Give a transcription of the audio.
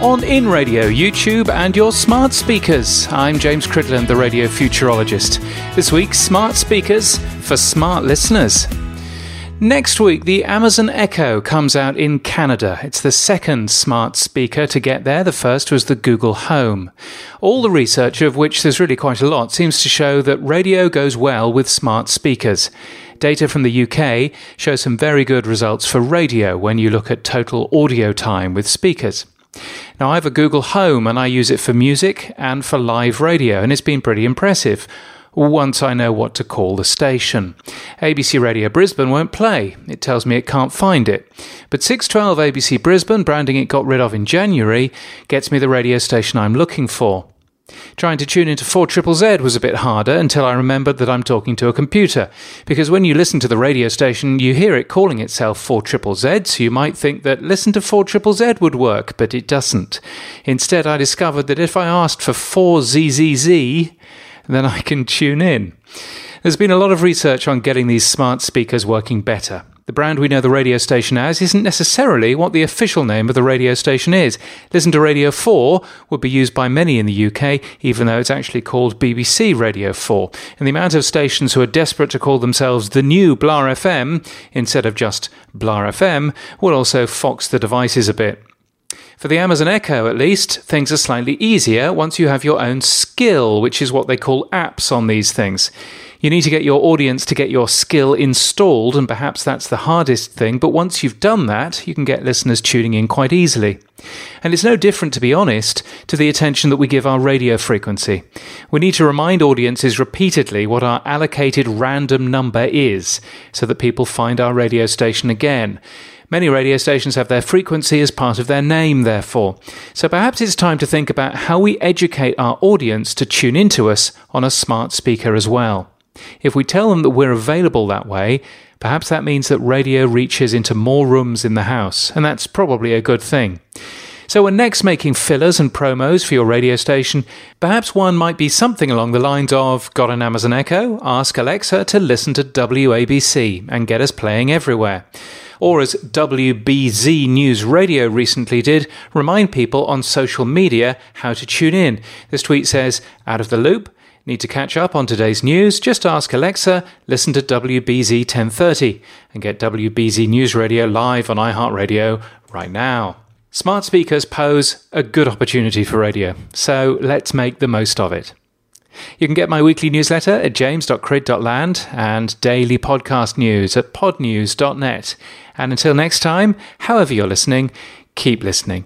on In Radio, YouTube, and your smart speakers. I'm James Cridland, the radio futurologist. This week, smart speakers for smart listeners. Next week, the Amazon Echo comes out in Canada. It's the second smart speaker to get there. The first was the Google Home. All the research, of which there's really quite a lot, seems to show that radio goes well with smart speakers. Data from the UK shows some very good results for radio when you look at total audio time with speakers. Now, I have a Google Home and I use it for music and for live radio, and it's been pretty impressive once I know what to call the station. ABC Radio Brisbane won't play. It tells me it can't find it. But 612 ABC Brisbane, branding it got rid of in January, gets me the radio station I'm looking for. Trying to tune into 4 Triple Z was a bit harder until I remembered that I'm talking to a computer. Because when you listen to the radio station, you hear it calling itself 4 Triple Z, so you might think that listen to 4 Triple Z would work, but it doesn't. Instead, I discovered that if I asked for 4ZZZ, then I can tune in. There's been a lot of research on getting these smart speakers working better. The brand we know the radio station as isn't necessarily what the official name of the radio station is. Listen to Radio 4 would be used by many in the UK, even though it's actually called BBC Radio 4. And the amount of stations who are desperate to call themselves the new Blar FM instead of just Blar FM will also fox the devices a bit. For the Amazon Echo, at least, things are slightly easier once you have your own skill, which is what they call apps on these things. You need to get your audience to get your skill installed, and perhaps that's the hardest thing, but once you've done that, you can get listeners tuning in quite easily. And it's no different, to be honest, to the attention that we give our radio frequency. We need to remind audiences repeatedly what our allocated random number is, so that people find our radio station again. Many radio stations have their frequency as part of their name, therefore. So perhaps it's time to think about how we educate our audience to tune into us on a smart speaker as well. If we tell them that we're available that way, perhaps that means that radio reaches into more rooms in the house, and that's probably a good thing. So, when next making fillers and promos for your radio station, perhaps one might be something along the lines of Got an Amazon Echo? Ask Alexa to listen to WABC and get us playing everywhere or as WBZ News Radio recently did, remind people on social media how to tune in. This tweet says, Out of the loop, Need to catch up on today's news? Just ask Alexa, listen to WBZ 1030 and get WBZ News Radio live on iHeartRadio right now. Smart speakers pose a good opportunity for radio, so let's make the most of it. You can get my weekly newsletter at james.crid.land and daily podcast news at podnews.net. And until next time, however you're listening, keep listening.